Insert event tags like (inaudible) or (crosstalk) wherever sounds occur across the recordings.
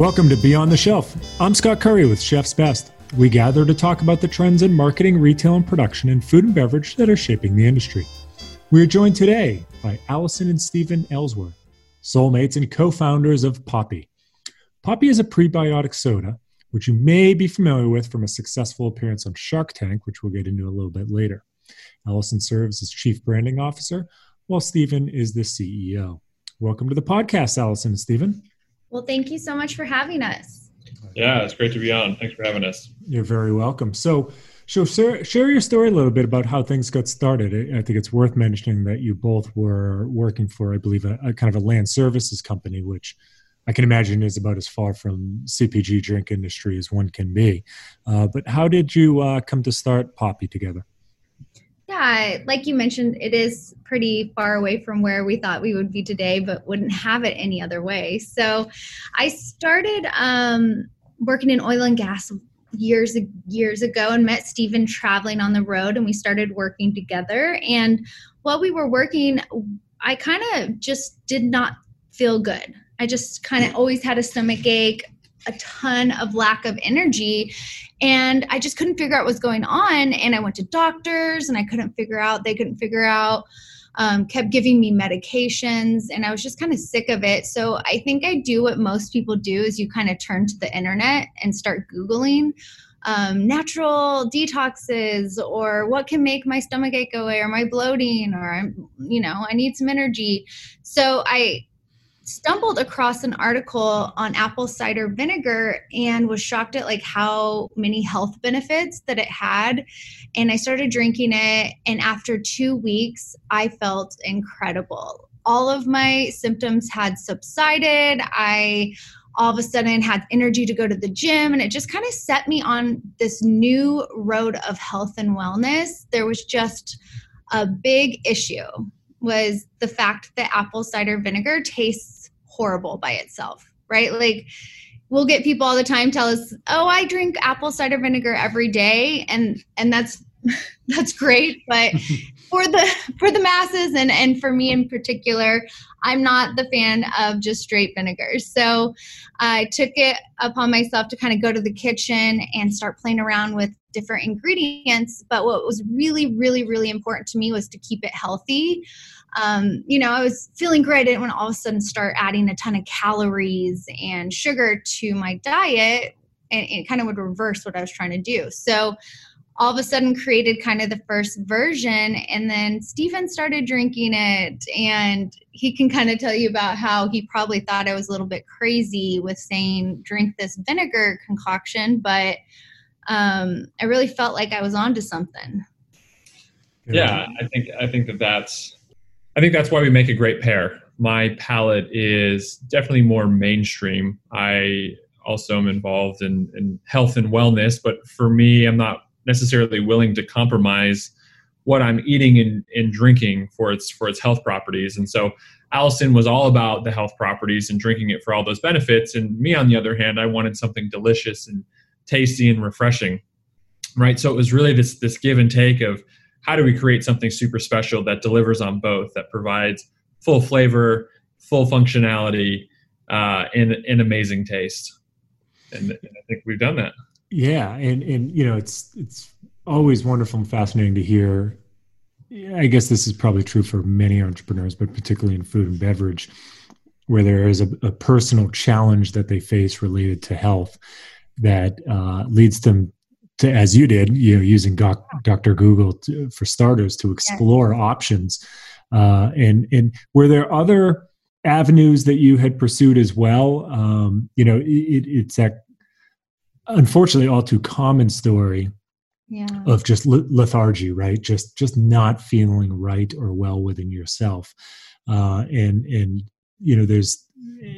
Welcome to Beyond the Shelf. I'm Scott Curry with Chef's Best. We gather to talk about the trends in marketing, retail, and production in food and beverage that are shaping the industry. We are joined today by Allison and Stephen Ellsworth, soulmates and co founders of Poppi. Poppi is a prebiotic soda, which you may be familiar with from a successful appearance on Shark Tank, which we'll get into a little bit later. Allison serves as Chief Branding Officer, while Stephen is the CEO. Welcome to the podcast, Allison and Stephen. Well, thank you so much for having us. Yeah, it's great to be on. Thanks for having us. You're very welcome. So, so share, share your story a little bit about how things got started. I think it's worth mentioning that you both were working for, I believe, a, a kind of a land services company, which I can imagine is about as far from CPG drink industry as one can be. Uh, but how did you uh, come to start Poppi together? Yeah, like you mentioned, it is pretty far away from where we thought we would be today, but wouldn't have it any other way. So I started um, working in oil and gas years years ago and met Stephen traveling on the road and we started working together and while we were working I kind of just did not feel good. I just kind of always had a stomach ache, a ton of lack of energy and i just couldn't figure out what's going on and i went to doctors and i couldn't figure out they couldn't figure out um, kept giving me medications and i was just kind of sick of it. So i think i do what most people do is you kind of turn to the internet and start googling um, natural detoxes or what can make my stomach ache go away or my bloating or i'm you know i need some energy. So i stumbled across an article on apple cider vinegar and was shocked at like how many health benefits that it had. And i started drinking it and after 2 weeks i felt incredible. All of my symptoms had subsided. I all of a sudden had energy to go to the gym and it just kind of set me on this new road of health and wellness. There was just a big issue was the fact that apple cider vinegar tastes horrible by itself, right? Like we'll get people all the time tell us, "Oh, I drink apple cider vinegar every day." And and that's (laughs) that's great, but (laughs) for the (laughs) for the masses and and for me in particular, I'm not the fan of just straight vinegars. So I took it upon myself to kind of go to the kitchen and start playing around with different ingredients. But what was really, really, really important to me was to keep it healthy um, you know, I was feeling great. I didn't want to all of a sudden start adding a ton of calories and sugar to my diet. And it kind of would reverse what I was trying to do. So all of a sudden created kind of the first version and then Stephen started drinking it and he can kind of tell you about how he probably thought I was a little bit crazy with saying drink this vinegar concoction but um, I really felt like I was onto something. Yeah, I think I think that that's I think that's why we make a great pair. My palate is definitely more mainstream. I also am involved in, in health and wellness, but for me, I'm not necessarily willing to compromise what I'm eating and, and drinking for its for its health properties. And so Allison was all about the health properties and drinking it for all those benefits. And me, on the other hand, I wanted something delicious and tasty and refreshing. Right. So it was really this this give and take of how do we create something super special that delivers on both, that provides full flavor, full functionality, uh, and, amazing taste? And, and I think we've done that. Yeah, and and you know it's it's always wonderful and fascinating to hear. I guess this is probably true for many entrepreneurs, but particularly in food and beverage, where there is a, a personal challenge that they face related to health that uh, leads them to, as you did, you know, using doc, Dr. Google to, for starters to explore yes. options. Uh, and and were there other avenues that you had pursued as well? Um, you know, it, it's that unfortunately all too common story yeah. of just lethargy, right? Just just not feeling right or well within yourself, uh, and and you know, there's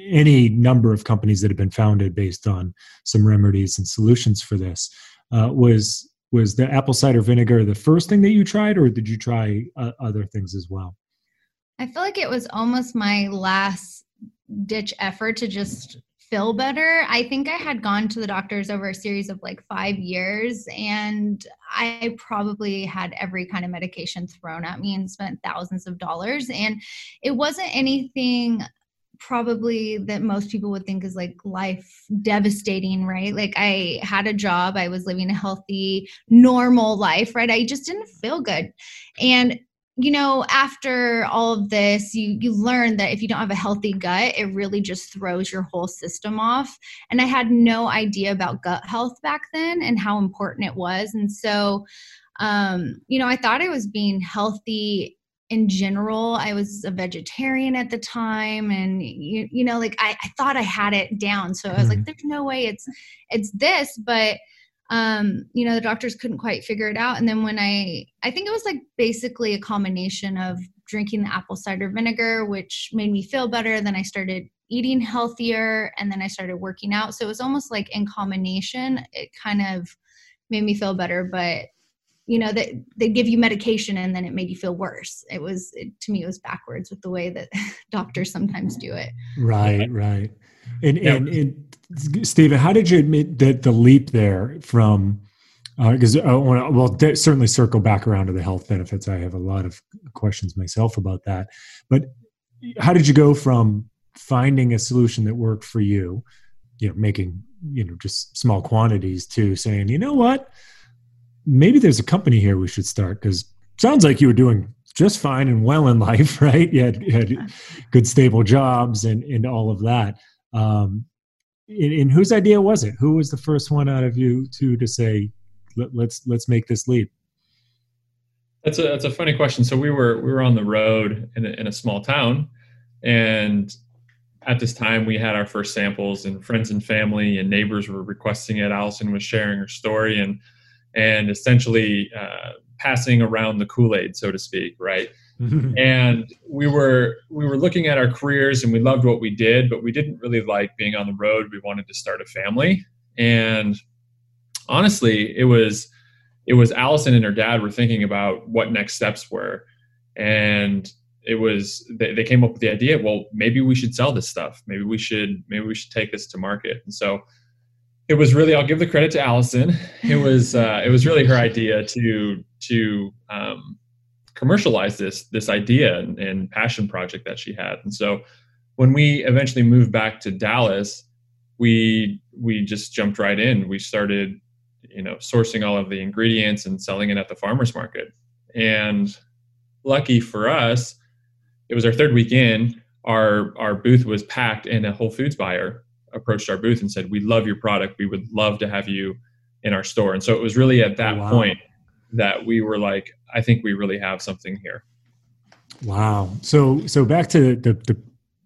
any number of companies that have been founded based on some remedies and solutions for this uh, was was the apple cider vinegar the first thing that you tried or did you try uh, other things as well i feel like it was almost my last ditch effort to just feel better i think i had gone to the doctors over a series of like five years and i probably had every kind of medication thrown at me and spent thousands of dollars and it wasn't anything probably that most people would think is like life devastating, right? Like I had a job, I was living a healthy, normal life, right? I just didn't feel good. And you know, after all of this, you you learn that if you don't have a healthy gut, it really just throws your whole system off. And I had no idea about gut health back then and how important it was. And so um, you know, I thought I was being healthy in general i was a vegetarian at the time and you, you know like I, I thought i had it down so i was mm like mm-hmm. there's no way it's it's this but um you know the doctors couldn't quite figure it out. And then when i i think it was like basically a combination of drinking the apple cider vinegar which made me feel better. Then i started eating healthier and then i started working out. So it was almost like in combination it kind of made me feel better. But you know that they give you medication and then it made you feel worse. It was it, to me it was backwards with the way that (laughs) doctors sometimes do it. Right right and yeah. and, and stephen how did you admit that the leap there from because uh, I want to well de- certainly circle back around to the health benefits. I have a lot of questions myself about that. But how did you go from finding a solution that worked for you, you know, making you know just small quantities, to saying, you know what, maybe there's a company here we should start because sounds like you were doing just fine and well in life, (laughs) right? You had, you had good stable jobs and, and all of that. Um, and, and, whose idea was it? Who was the first one out of you two to say, Let, let's let's make this leap? That's a that's a funny question. So we were we were on the road in a, in a small town, and at this time we had our first samples, and friends and family and neighbors were requesting it. Allison was sharing her story, and and essentially uh, passing around the Kool-Aid, so to speak, right? (laughs) and we were we were looking at our careers and we loved what we did, but we didn't really like being on the road. We wanted to start a family, and honestly, it was it was Allison and her dad were thinking about what next steps were, and it was they, they came up with the idea. Well, maybe we should sell this stuff. Maybe we should maybe we should take this to market. And so it was really I'll give the credit to Allison. It was uh, it was really her idea to to um, commercialize this this idea and, and, passion project that she had. And so when we eventually moved back to Dallas, we we just jumped right in. We started you know sourcing all of the ingredients and selling it at the farmers market. And lucky for us, it was our third week in. Our our booth was packed, and a Whole Foods buyer approached our booth and said, "We love your product. We would love to have you in our store." And so it was really at that wow. point that we were like, "I think we really have something here." Wow. So so back to the, the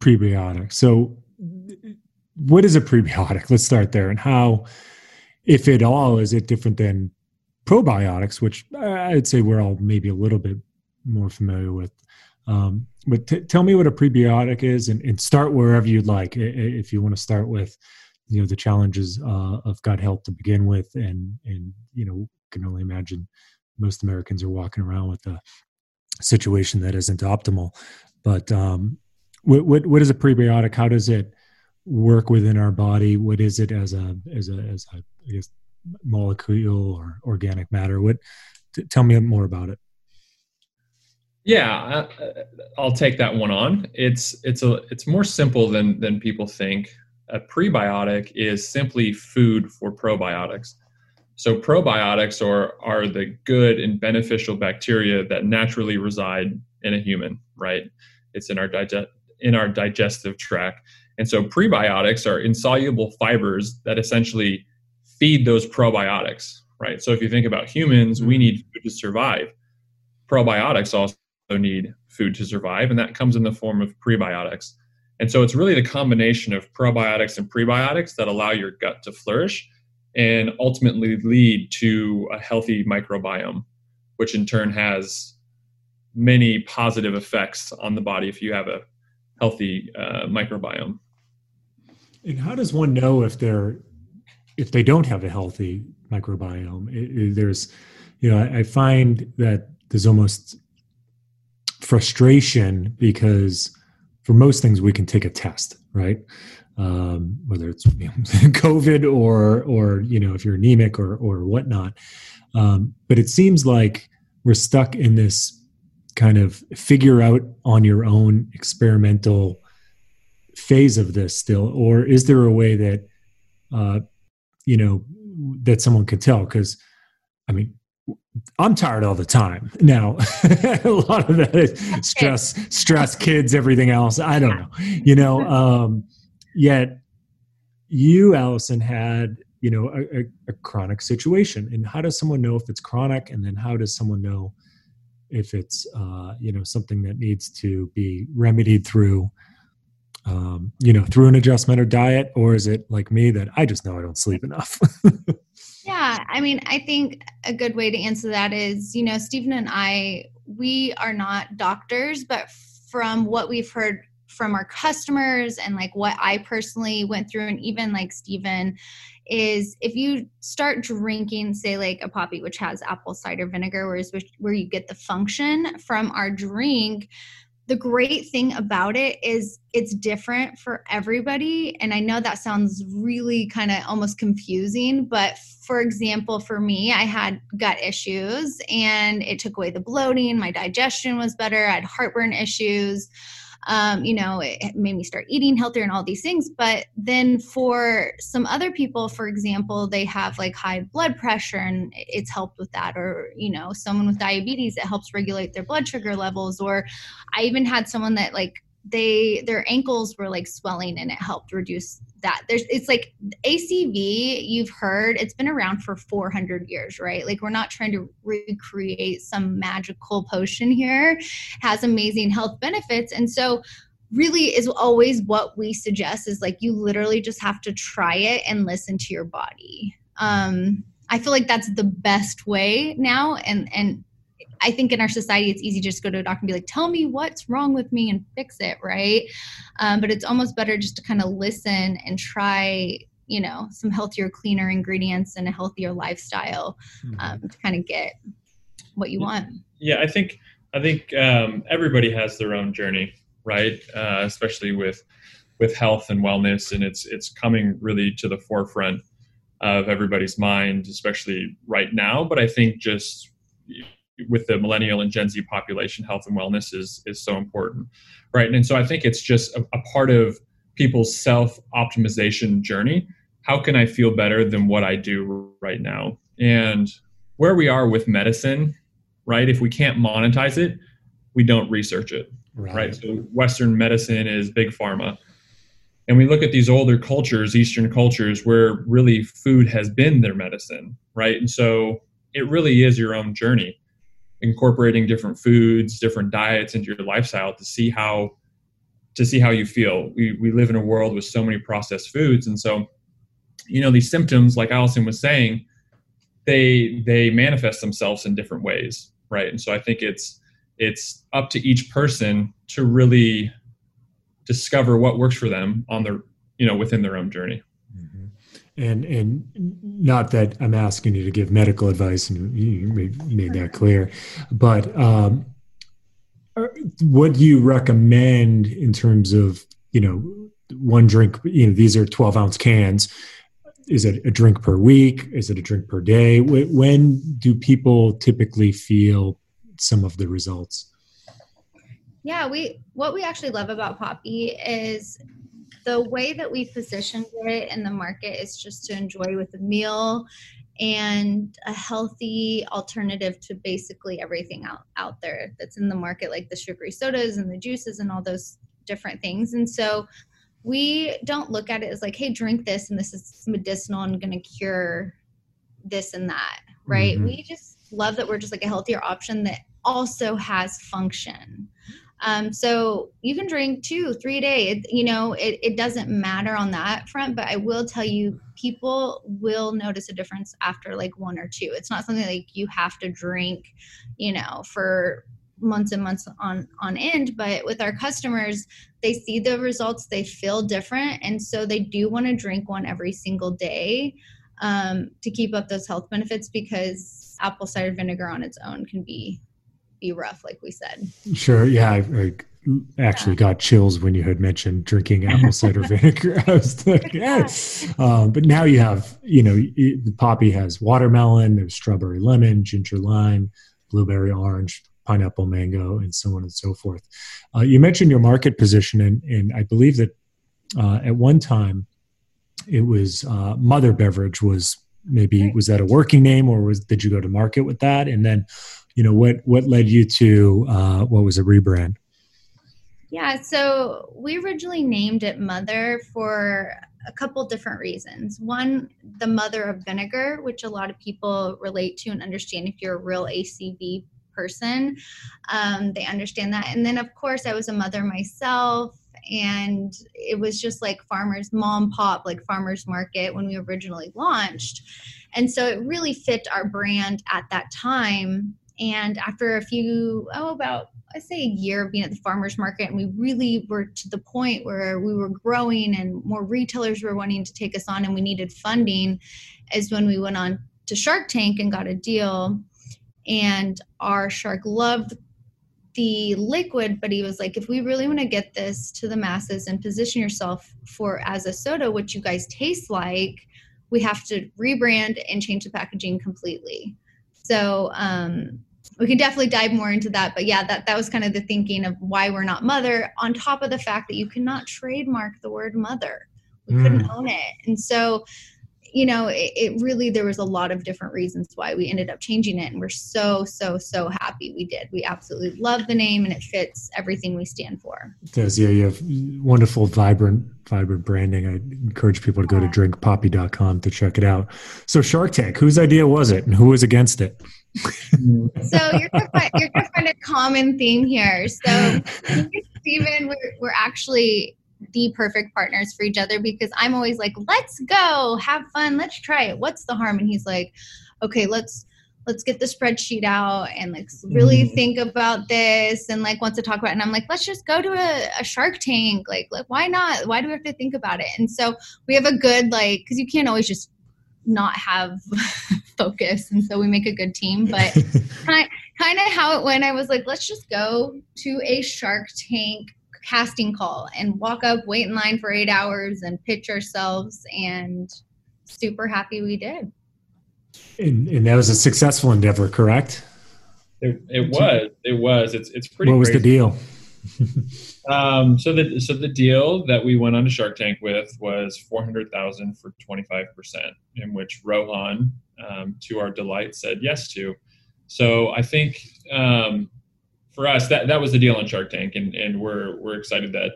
prebiotics. So what is a prebiotic? Let's start there. And how, if at all, is it different than probiotics, which I'd say we're all maybe a little bit more familiar with. Um, but t- tell me what a prebiotic is and, and, start wherever you'd like if you want to start with you know the challenges uh, of gut health to begin with and and you know can only imagine most americans are walking around with a situation that isn't optimal but um, what, what, what is a prebiotic how does it work within our body what is it as a as a as a I guess, molecule or organic matter what t- tell me more about it yeah, uh, I'll take that one on. It's it's a it's more simple than than people think. A prebiotic is simply food for probiotics. So probiotics are are the good and beneficial bacteria that naturally reside in a human, right? It's in our digest in our digestive tract. And so prebiotics are insoluble fibers that essentially feed those probiotics, right? So if you think about humans, we mm-hmm. need food to survive. Probiotics also need food to survive, and that comes in the form of prebiotics. And so it's really the combination of probiotics and prebiotics that allow your gut to flourish and ultimately lead to a healthy microbiome, which in turn has many positive effects on the body if you have a healthy uh, microbiome. And how does one know if they're if they don't have a healthy microbiome? It, it, there's, you know, I, I find that there's almost frustration because for most things we can take a test, right? Um, whether it's you know, (laughs) COVID or or you know if you're anemic or or whatnot. Um, but it seems like we're stuck in this kind of figure out on your own experimental phase of this still, or is there a way that uh, you know that someone could tell? Because I mean, I'm tired all the time (laughs) now. (laughs) a lot of that is stress, stress, kids, everything else. I don't know, you know. Um, yet, you, Allison, had you know a, a, a, chronic situation, and how does someone know if it's chronic, and then how does someone know if it's uh, you know something that needs to be remedied through um, you know through an adjustment or diet, or is it like me that I just know I don't sleep enough? (laughs) Yeah, I mean, I think a good way to answer that is, you know, Stephen and I, we are not doctors, but from what we've heard from our customers and like what I personally went through, and even like Stephen, is if you start drinking, say, like a poppi, which has apple cider vinegar, whereas where you get the function from our drink, the great thing about it is it's different for everybody and i know that sounds really kind of almost confusing but for example for me i had gut issues and it took away the bloating my digestion was better i had heartburn issues um, you know, it made me start eating healthier and all these things. But then for some other people, for example, they have like high blood pressure and it's helped with that. Or, you know, someone with diabetes, it helps regulate their blood sugar levels. Or I even had someone that like they their ankles were like swelling and it helped reduce that. There's it's like acv you've heard it's been around for 400 years right? Like we're not trying to recreate some magical potion here. Has amazing health benefits. And so really is always what we suggest is like you literally just have to try it and listen to your body. Um i feel like that's the best way now. And and I think in our society, it's easy just to go to a doctor and be like, tell me what's wrong with me and fix it, right? Um, but it's almost better just to kind of listen and try, you know, some healthier, cleaner ingredients and a healthier lifestyle mm-hmm. um, to kind of get what you want. Yeah, I think I think um, everybody has their own journey, right? Uh, especially with with health and wellness, and it's it's coming really to the forefront of everybody's mind, especially right now. But I think just with the millennial and Gen Z population, health and wellness is is so important, right? And so I think it's just a, a part of people's self optimization journey. How can I feel better than what I do right now? And where we are with medicine, right? If we can't monetize it, we don't research it, right? right? So Western medicine is big pharma. And we look at these older cultures, Eastern cultures, where really food has been their medicine, right? And so it really is your own journey incorporating different foods, different diets into your lifestyle to see how to see how you feel. We we live in a world with so many processed foods, and so you know these symptoms, like Allison was saying, they they manifest themselves in different ways, right? And so I think it's it's up to each person to really discover what works for them on their you know within their own journey and and not that I'm asking you to give medical advice, and you made, that clear, but um, uh, what do you recommend in terms of you know one drink? You know, these are 12 ounce cans. Is it a drink per week? Is it a drink per day? When do people typically feel some of the results? Yeah, we what we actually love about Poppi is the way that we positioned it in the market is just to enjoy with a meal and a healthy alternative to basically everything out, out there that's in the market, like the sugary sodas and the juices and all those different things. And so we don't look at it as like, hey, drink this and this is medicinal and going to cure this and that, right? Mm-hmm. We just love that we're just like a healthier option that also has function. Um, so you can drink two, three a day. It, you know, it, it doesn't matter on that front, but I will tell you, people will notice a difference after like one or two. It's not something like you have to drink, you know, for months and months on on end but with our customers they see the results they feel different and so they do want to drink one every single day um, to keep up those health benefits because apple cider vinegar on its own can be be rough, like we said. Sure. Yeah. I, I actually yeah. got chills when you had mentioned drinking apple cider (laughs) vinegar. I was like, yeah. Um, but now you have, you know, the Poppi has watermelon, there's strawberry lemon, ginger lime, blueberry orange, pineapple mango, and so on and so forth. Uh, you mentioned your market position, and, and I believe that uh, at one time it was uh, Mother Beverage was maybe right. was that a working name or was did you go to market with that? And then, you know, what what led you to uh, what was a rebrand? Yeah, so we originally named it Mother for a couple different reasons. One, the mother of vinegar, which a lot of people relate to and understand if you're a real ACV person. Um, they understand that. And then, of course, I was a mother myself and it was just like farmers mom pop like farmers market when we originally launched and so it really fit our brand at that time and after a few oh about i say a year of being at the farmers market and we really were to the point where we were growing and more retailers were wanting to take us on and we needed funding is when we went on to shark tank and got a deal. And our shark loved the liquid but he was like if we really want to get this to the masses and position yourself for as a soda what you guys taste like we have to rebrand and change the packaging completely. So um, we can definitely dive more into that but yeah that, that was kind of the thinking of why we're not mother on top of the fact that you cannot trademark the word mother we mm. couldn't own it and so you know, it, it, really, there was a lot of different reasons why we ended up changing it. And we're so, so, so happy we did. We absolutely love the name and it fits everything we stand for. It does. Yeah. You have wonderful, vibrant, vibrant branding. I encourage people to go to drinkpoppi.com to check it out. So Shark Tank, whose idea was it and who was against it? So you're gonna, find, you're gonna find a common theme here. So Stephen, we're, we're actually the perfect partners for each other because I'm always like, let's go, have fun, let's try it. What's the harm? And he's like, okay, let's let's get the spreadsheet out and like really mm. think about this and like wants to talk about it. And I'm like, let's just go to a, a Shark Tank. Like, like, why not? Why do we have to think about it? And so we have a good like because you can't always just not have (laughs) focus and so we make a good team but (laughs) kind, kind of how it went i was like let's just go to a shark tank casting call and walk up, wait in line for eight hours and pitch ourselves. And super happy we did. And, and that was a successful endeavor, correct? It, it was. It was. It's it's pretty. What was crazy. the deal? (laughs) um, so the so the deal that we went on to Shark Tank with was four hundred thousand for twenty five percent, in which Rohan, um, to our delight, said yes to. So I think um, for us, that that was the deal on Shark Tank, and and we're we're excited that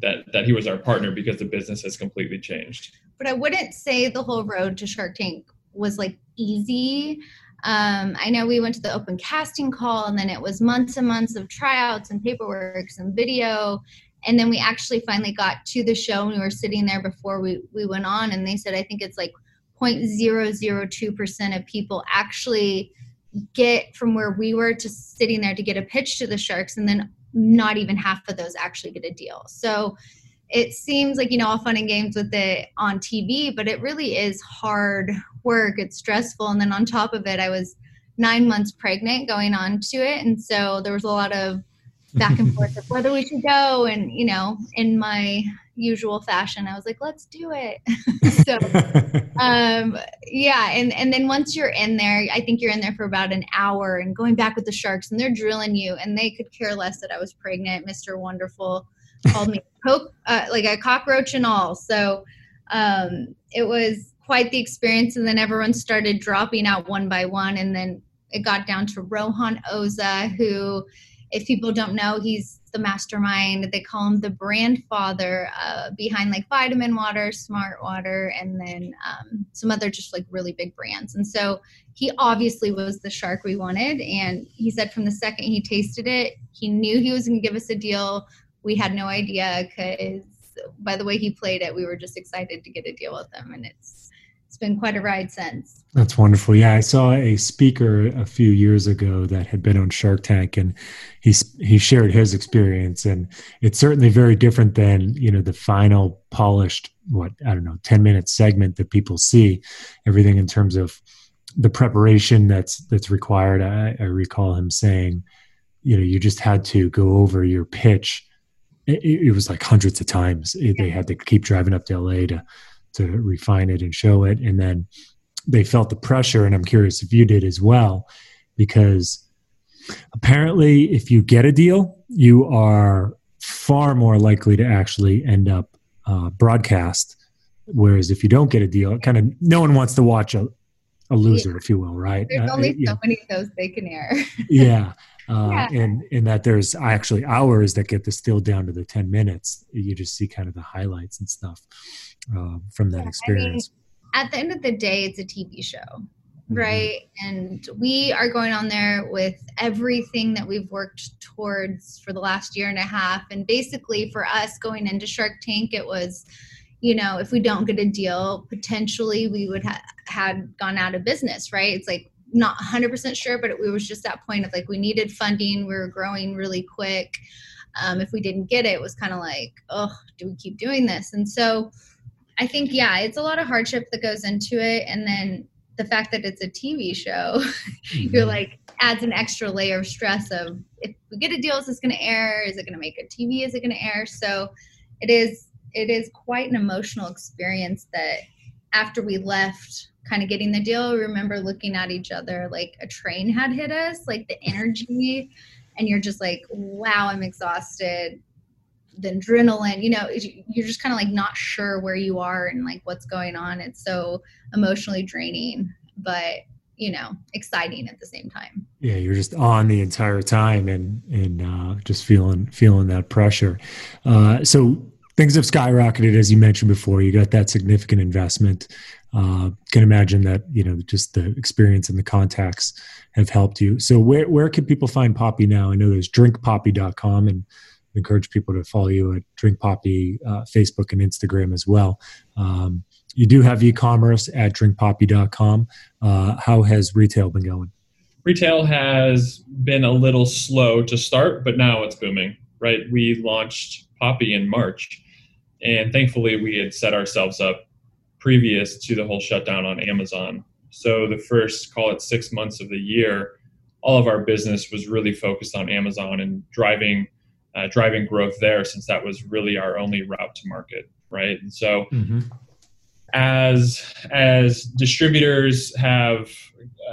that that he was our partner because the business has completely changed. But I wouldn't say the whole road to Shark Tank was like easy. Um, I know we went to the open casting call, and then it was months and months of tryouts and paperwork and video. And then we actually finally got to the show, and we were sitting there before we, we went on, and they said, I think it's like 0.002% of people actually get from where we were to sitting there to get a pitch to the Sharks, and then not even half of those actually get a deal. So it seems like you know all fun and games with it on TV, but it really is hard work. It's stressful, and then on top of it, I was nine months pregnant going on to it, and so there was a lot of back and forth of whether we should go. And you know, in my usual fashion, I was like, let's do it. (laughs) so, um, yeah. And, and then once you're in there, I think you're in there for about an hour and going back with the sharks and they're drilling you and they could care less that I was pregnant. Mr. Wonderful called me poke, uh, like a cockroach and all. So, um, it was quite the experience. And then everyone started dropping out one by one. And then it got down to Rohan Oza, who, if people don't know, he's the mastermind. They call him the brand father uh, behind like Vitamin Water, Smart Water, and then um, some other just like really big brands. And so he obviously was the shark we wanted. And he said from the second he tasted it, he knew he was going to give us a deal. We had no idea because by the way he played it, we were just excited to get a deal with him. And it's it's been quite a ride since. That's wonderful. Yeah, I saw a speaker a few years ago that had been on Shark Tank, and he he shared his experience, and it's certainly very different than you know the final polished what I don't know ten minute segment that people see. Everything in terms of the preparation that's that's required. I, I recall him saying, you know, you just had to go over your pitch. It, it was like hundreds of times. They had to keep driving up to LA to to refine it and show it. And then they felt the pressure, and I'm curious if you did as well, because apparently, if you get a deal, you are far more likely to actually end up uh, broadcast. Whereas if you don't get a deal, kind of no one wants to watch a, a loser, yeah. if you will, right? There's uh, only so know. many of those they can air. (laughs) yeah. Uh, yeah. and and that there's actually hours that get distilled down to the 10 minutes. You just see kind of the highlights and stuff uh, from that yeah, experience. I mean, at the end of the day it's a tv show mm-hmm. right? And we are going on there with everything that we've worked towards for the last year and a half. And basically for us going into shark tank it was you know if we don't get a deal potentially we would have had gone out of business right? It's like not 100% sure, but it, it was just that point of like we needed funding, we were growing really quick. Um, if we didn't get it, it was kind of like, oh, do we keep doing this? And so I think, yeah, it's a lot of hardship that goes into it. And then the fact that it's a TV show, (laughs) mm-hmm. you're like, adds an extra layer of stress of if we get a deal, is this going to air? Is it going to make a TV? Is it going to air? So it is, it is quite an emotional experience that after we left kind of getting the deal, remember looking at each other like a train had hit us, like the energy, and you're just like, wow, I'm exhausted. The adrenaline, you know, you're just kind of like not sure where you are and like what's going on. It's so emotionally draining, but you know, exciting at the same time. Yeah, you're just on the entire time and and uh, just feeling feeling that pressure. Uh, so things have skyrocketed as you mentioned before. You got that significant investment uh, can imagine that you know just the experience and the contacts have helped you. So where, where can people find poppi now? I know there's drinkpoppi.com and encourage people to follow you at drink poppi uh, facebook and instagram as well. Um, you do have e-commerce at drinkpoppi.com uh, how has retail been going? Retail has been a little slow to start but now it's booming right? We launched poppi in march and thankfully we had set ourselves up previous to the whole shutdown on Amazon. So the first, call it six months of the year, all of our business was really focused on Amazon and driving uh, driving growth there, since that was really our only route to market, right? And so, mm-hmm. as as distributors have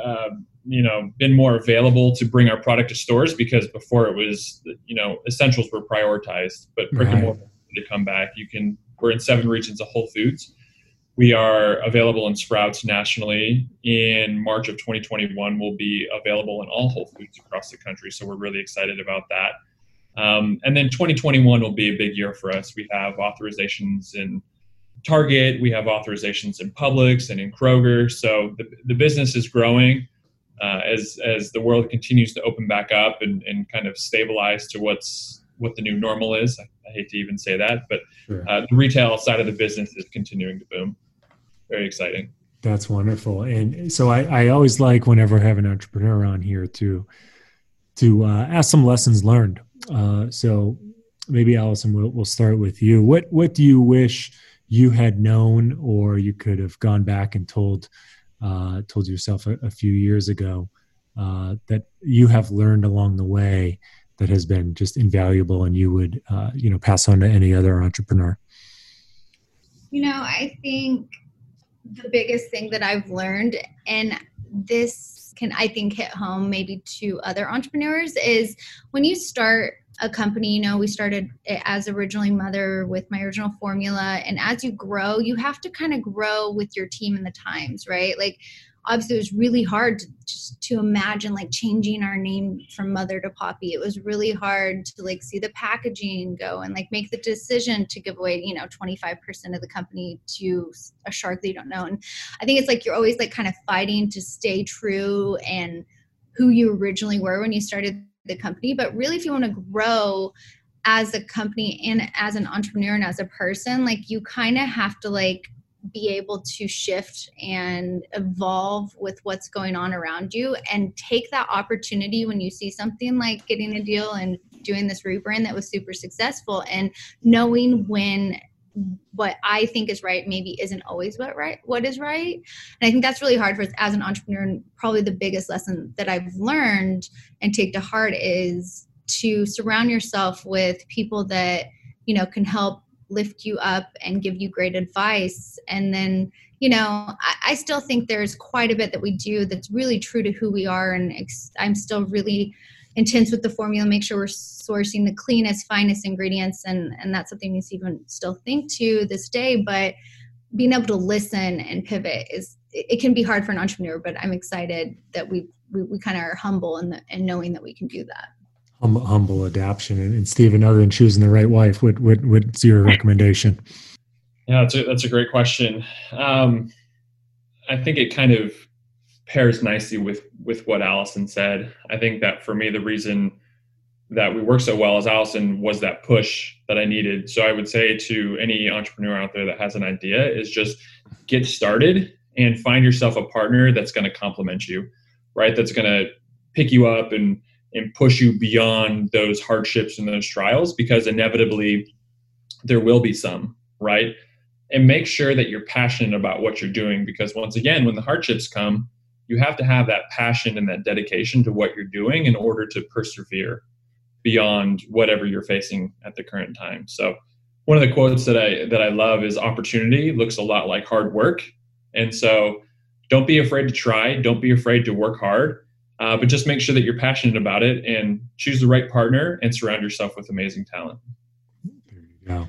uh, you know been more available to bring our product to stores because before it was you know essentials were prioritized, but brick right. and mortar to come back. You can we're in seven regions of Whole Foods we are available in Sprouts nationally. In March of 2021, we'll be available in all Whole Foods across the country. So we're really excited about that. Um, and then 2021 will be a big year for us. We have authorizations in Target, we have authorizations in Publix and in Kroger. So the, the business is growing. Uh, as as the world continues to open back up and, and kind of stabilize to what's what the new normal is. I, I hate to even say that, but sure. uh, the retail side of the business is continuing to boom very exciting. That's wonderful. And so I, I always like whenever I have an entrepreneur on here to to uh, ask some lessons learned. Uh, so maybe Allison, we'll, we'll start with you. What what do you wish you had known, or you could have gone back and told uh, told yourself a, a, few years ago uh, that you have learned along the way that has been just invaluable, and you would uh, you know pass on to any other entrepreneur? You know, I think the biggest thing that I've learned, and this can I think hit home maybe to other entrepreneurs, is when you start a company, you know, we started as originally mother with my original formula, and as you grow, you have to kind of grow with your team and the times, right? Like obviously it was really hard to, just to imagine like changing our name from mother to poppi. It was really hard to like see the packaging go and like make the decision to give away you know 25% of the company to a shark that you don't know. And i think it's like you're always like kind of fighting to stay true and who you originally were when you started the company. But really if you want to grow as a company and as an entrepreneur and as a person like you kind of have to like be able to shift and evolve with what's going on around you and take that opportunity when you see something like getting a deal and doing this rebrand that was super successful and knowing when what I think is right maybe isn't always what right what is right. And I think that's really hard for us as an entrepreneur and probably the biggest lesson that I've learned and take to heart is to surround yourself with people that you know can help lift you up and give you great advice and then you know I, I, still think there's quite a bit that we do that's really true to who we are and ex- i'm still really intense with the formula, make sure we're sourcing the cleanest, finest ingredients, and and that's something you even still think to this day. But being able to listen and pivot is it can be hard for an entrepreneur, but I'm excited that we we, we kind of are humble and knowing that we can do that. Humble, humble adaptation, and, and Stephen, other than choosing the right wife, what what what's your recommendation? Yeah, that's a, that's a great question. Um, I think it kind of pairs nicely with with what Allison said. I think that for me, the reason that we work so well as Allison was that push that I needed. So I would say to any entrepreneur out there that has an idea is just get started and find yourself a partner that's going to complement you, right? That's going to pick you up and and push you beyond those hardships and those trials because inevitably there will be some, right? And make sure that you're passionate about what you're doing because once again, when the hardships come, you have to have that passion and that dedication to what you're doing in order to persevere beyond whatever you're facing at the current time. So one of the quotes that I that I love is opportunity looks a lot like hard work. And so don't be afraid to try, don't be afraid to work hard, uh, but just make sure that you're passionate about it and choose the right partner and surround yourself with amazing talent. There you go.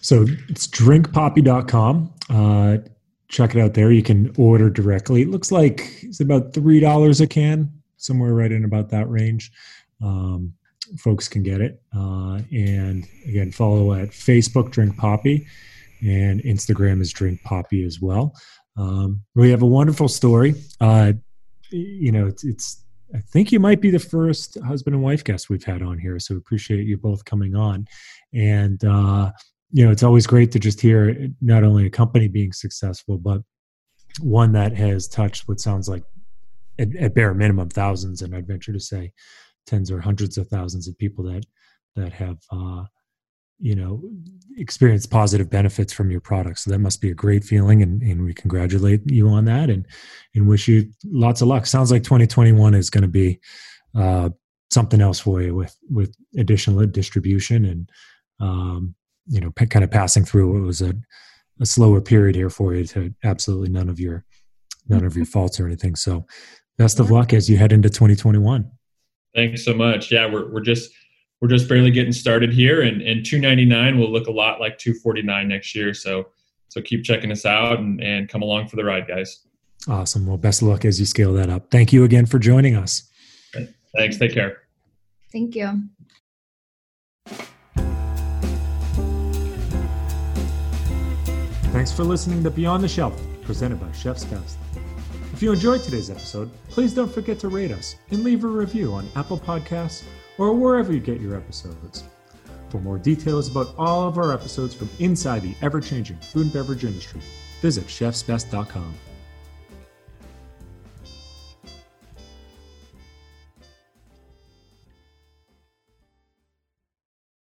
So it's drinkpoppi.com. Uh, check it out there. You can order directly. It looks like it's about $3 a can, somewhere right in about that range. Um, folks can get it. Uh, and again, follow at Facebook Drink Poppi, and Instagram is Drink Poppi as well. Um, we have a wonderful story. Uh, you know, it's, it's, I think you might be the first husband and wife guest we've had on here, so appreciate you both coming on. And uh, you know, it's always great to just hear not only a company being successful, but one that has touched what sounds like at, at bare minimum thousands, and I'd venture to say tens or hundreds of thousands of people that that have uh, you know experience positive benefits from your product. So that must be a great feeling and, and we congratulate you on that and and wish you lots of luck. Sounds like 2021 is going to be uh, something else for you with with additional distribution and um, you know p- kind of passing through what was a, a slower period here for you to absolutely none of your none of your faults or anything. So best of luck as you head into 2021 Thanks so much. Yeah, we're we're just we're just barely getting started here, and and 299 will look a lot like 249 next year. So so keep checking us out and and come along for the ride, guys. Awesome. Well, best of luck as you scale that up. Thank you again for joining us. Thanks. Take care. Thank you. Thanks for listening to Beyond the Shelf, presented by Chef's Best. If you enjoyed today's episode, please don't forget to rate us and leave a review on Apple Podcasts or wherever you get your episodes. For more details about all of our episodes from inside the ever changing food and beverage industry, visit chefsbest.com.